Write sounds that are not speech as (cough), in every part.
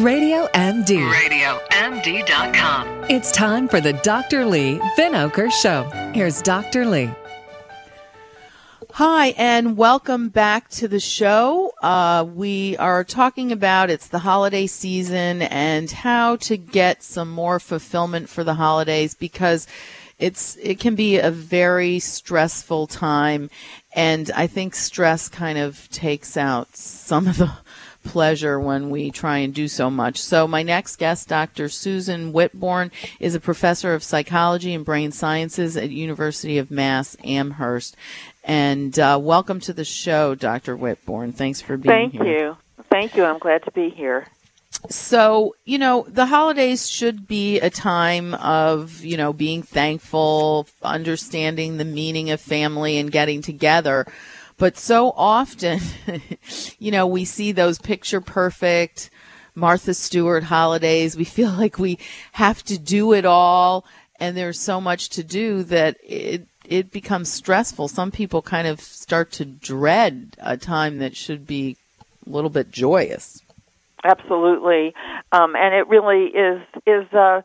Radio MD. RadioMD.com. It's time for the Dr. Lee Vinoker Show. Here's Dr. Lee. Hi, and welcome back to the show. Uh, we are talking about it's the holiday season and how to get some more fulfillment for the holidays because it's it can be a very stressful time, and I think stress kind of takes out some of the pleasure when we try and do so much. So, my next guest, Dr. Susan Whitbourne, is a professor of psychology and brain sciences at University of Mass Amherst. And uh, welcome to the show, Dr. Whitbourne. Thanks for being Thank here. Thank you. Thank you. I'm glad to be here. So, you know, the holidays should be a time of, you know, being thankful, understanding the meaning of family and getting together. But so often, (laughs) you know, we see those picture perfect Martha Stewart holidays. We feel (laughs) like we have to do it all, and there's so much to do that it it becomes stressful. Some people kind of start to dread a time that should be a little bit joyous. Absolutely, um, and it really is is uh,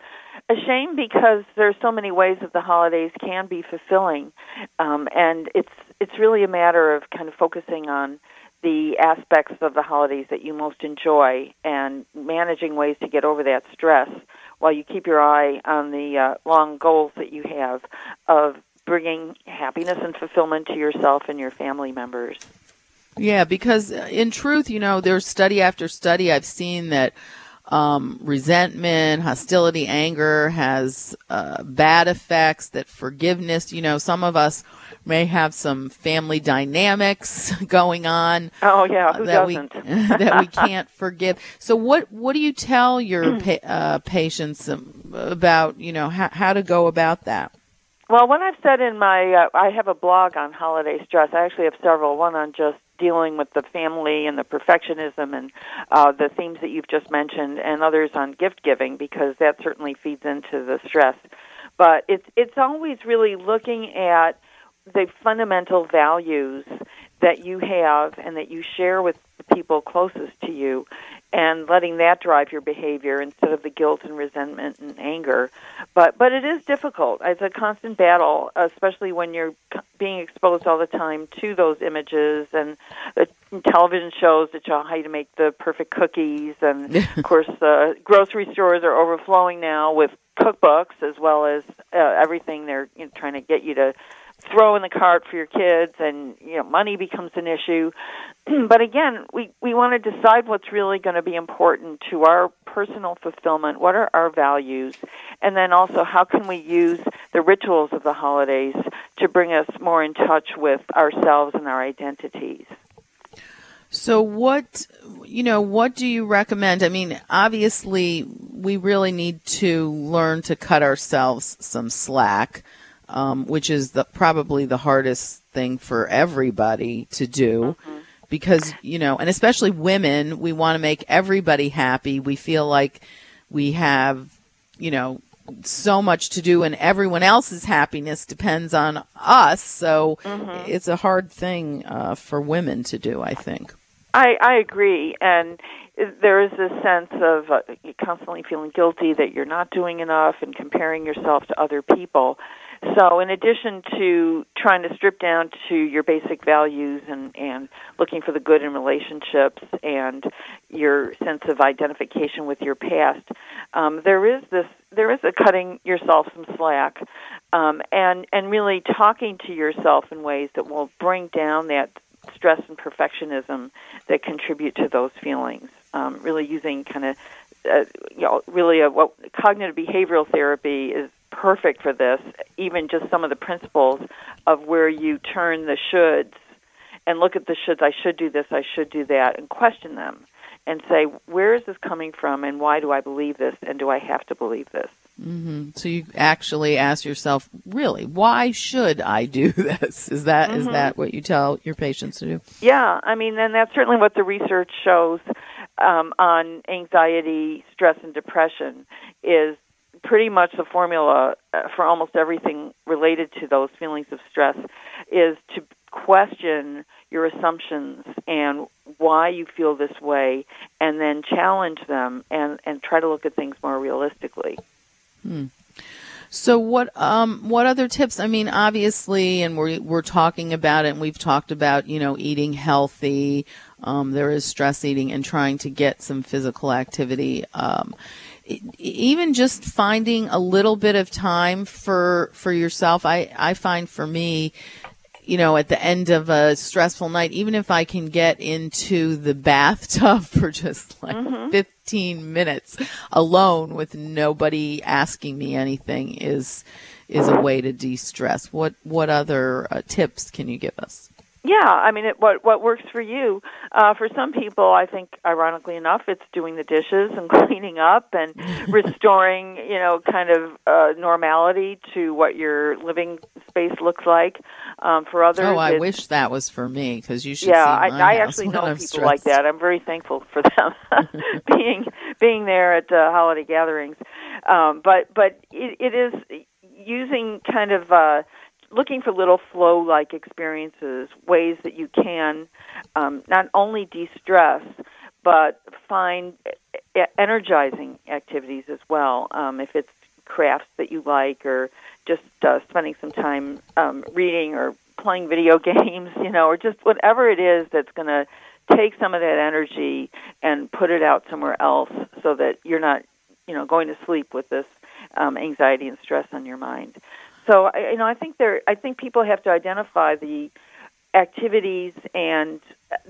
a shame because there's so many ways that the holidays can be fulfilling, um, and it's it's really a matter of kind of focusing on the aspects of the holidays that you most enjoy and managing ways to get over that stress while you keep your eye on the uh, long goals that you have of bringing happiness and fulfillment to yourself and your family members. Yeah, because uh, in truth, you know, there's study after study I've seen that um, resentment, hostility, anger has uh, bad effects. That forgiveness, you know, some of us may have some family dynamics (laughs) going on. Oh yeah, who that doesn't? we (laughs) that we (laughs) can't forgive. So what what do you tell your pa- uh, patients um, about you know how, how to go about that? Well, what I've said in my, uh, I have a blog on holiday stress. I actually have several. One on just dealing with the family and the perfectionism and uh, the themes that you've just mentioned, and others on gift giving because that certainly feeds into the stress. But it's it's always really looking at the fundamental values that you have and that you share with the people closest to you and letting that drive your behavior instead of the guilt and resentment and anger. But but it is difficult. It's a constant battle, especially when you're being exposed all the time to those images and the television shows that show how to make the perfect cookies. And (laughs) of course, uh, grocery stores are overflowing now with cookbooks as well as uh, everything they're you know, trying to get you to throw in the cart for your kids and you know money becomes an issue (clears throat) but again we we want to decide what's really going to be important to our personal fulfillment what are our values and then also how can we use the rituals of the holidays to bring us more in touch with ourselves and our identities So what you know, what do you recommend? I mean, obviously we really need to learn to cut ourselves some slack, um, which is the probably the hardest thing for everybody to do. Because, you know, and especially women, we want to make everybody happy. We feel like we have, you know, so much to do and everyone else's happiness depends on us. So it's a hard thing uh, for women to do, I think. I, I agree, and there is this sense of uh, constantly feeling guilty that you're not doing enough and comparing yourself to other people. So, in addition to trying to strip down to your basic values and, and looking for the good in relationships and your sense of identification with your past, um, there is this there is a cutting yourself some slack, um, and and really talking to yourself in ways that will bring down that stress and perfectionism that contribute to those feelings. Um, really using kind of, uh, you know, really a, what cognitive behavioral therapy is perfect for this. Even just some of the principles of where you turn the shoulds and look at the shoulds. I should do this. I should do that, and question them and say, where is this coming from, and why do I believe this, and do I have to believe this? Mm-hmm. So you actually ask yourself, really, why should I do (laughs) this? Is that is that what you tell your patients to do? Yeah, I mean, and that's certainly what the research shows um, on anxiety, stress, and depression is pretty much the formula uh, for almost everything related to those feelings of stress is to question your assumptions and why you feel this way and then challenge them and and try to look at things more realistically hmm. So what um what other tips? I mean, obviously, and we're we're talking about it, and we've talked about you know eating healthy. Um, there is stress eating and trying to get some physical activity. Um, even just finding a little bit of time for for yourself. I I find for me, you know, at the end of a stressful night, even if I can get into the bathtub (laughs) for just like mm-hmm. 15 minutes alone with nobody asking me anything is is a way to de-stress. What what other uh, tips can you give us? Yeah, I mean, it, what what works for you? Uh, for some people, I think, ironically enough, it's doing the dishes and (laughs) cleaning up and (laughs) restoring, you know, kind of uh, normality to what your living space looks like. Um, for others, oh, I wish that was for me because you should. Yeah, I, I actually know people stressed. like that. I'm very thankful for them (laughs) being being there at uh, holiday gatherings. Um, but but it, it is using kind of. Uh, looking for little flow like experiences, ways that you can um, not only de stress, but find energizing activities as well. Um, if it's crafts that you like, or just uh, spending some time um, reading or playing video (laughs) games, you know, or just whatever it is that's going to take some of that energy and put it out somewhere else so that you're not, you know, going to sleep with this um, anxiety and stress on your mind. So I, you know, I think there. I think people have to identify the activities and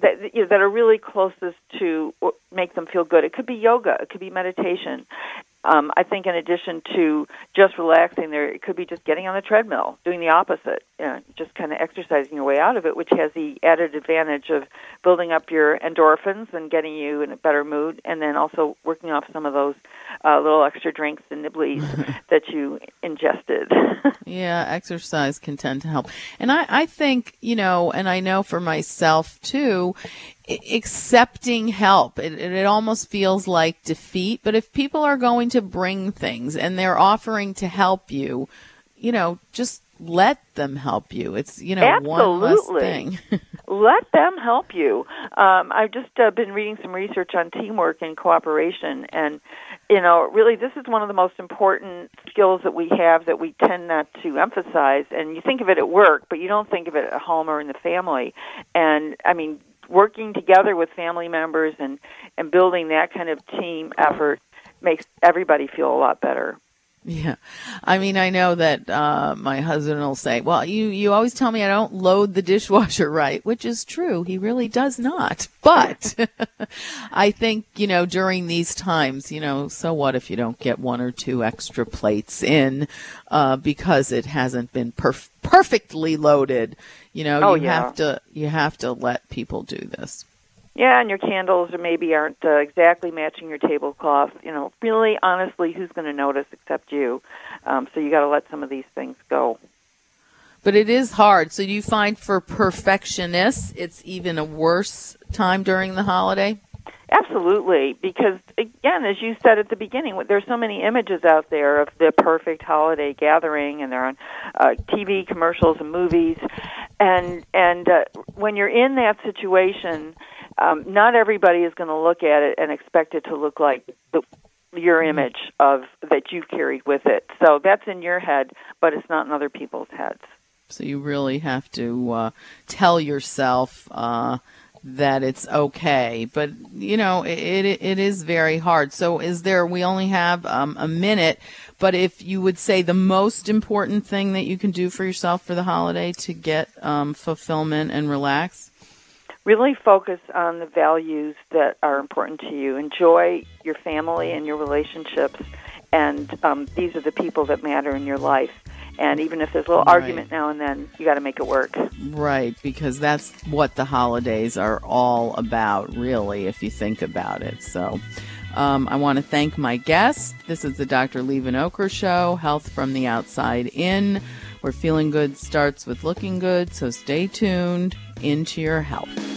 that you know, that are really closest to make them feel good. It could be yoga, it could be meditation, um, I think in addition to just relaxing, there it could be just getting on the treadmill, doing the opposite, you know, just kind of exercising your way out of it, which has the added advantage of building up your endorphins and getting you in a better mood, and then also working off some of those uh, little extra drinks and nibblies (laughs) that you ingested. (laughs) yeah, exercise can tend to help, and I, I think you know, and I know for myself too, accepting help. It, it, almost feels like defeat. But if people are going to bring things and they're offering to help you, you know, just let them help you. It's you know Absolutely. one less thing. (laughs) let them help you. Um, I've just uh, been reading some research on teamwork and cooperation, and you know, really, this is one of the most important skills that we have that we tend not to emphasize. And you think of it at work, but you don't think of it at home or in the family. And I mean, working together with family members and and building that kind of team effort makes everybody feel a lot better. Yeah. I mean, I know that uh, my husband will say, well, you, you always tell me I don't load the (laughs) dishwasher right, which is true. He really does not. But (laughs) I think, you know, during these times, you know, so what if you don't get one or two extra plates in uh, because it hasn't been perf- perfectly loaded? You know, oh, you yeah. have to you have to let people do this. Yeah, and your candles or maybe aren't uh, exactly matching your tablecloth. You know, really, honestly, who's going to notice except you? Um, so you got to let some of these things go. But it is hard. So you find for perfectionists, it's even a worse time during the holiday? Absolutely, because again, as you said at the beginning, there's so many images out there of the perfect holiday gathering, and they're on uh, TV commercials and movies, and and uh, when you're in that situation, um, not everybody is going to look at it and expect it to look like the, your image of that you've carried with it. So that's in your head, but it's not in other people's heads. So you really have to uh, tell yourself. Uh, that it's okay. But you know, it it is very hard. So is there? We only have um, a minute, but if you would say the most important thing that you can do for yourself for the holiday to get um, fulfillment and relax. Really focus on the values that are important to you. Enjoy your family and your relationships, and um, these are the people that matter in your life and even if there's a little right. argument now and then, you got to make it work. Right, because that's what the holidays are all about, really, if you think about it. So. Um, I want to thank my guest. This is the Dr. Lee Vinokur Show, Health from the Outside In, where feeling good starts with looking good. So stay tuned into your health.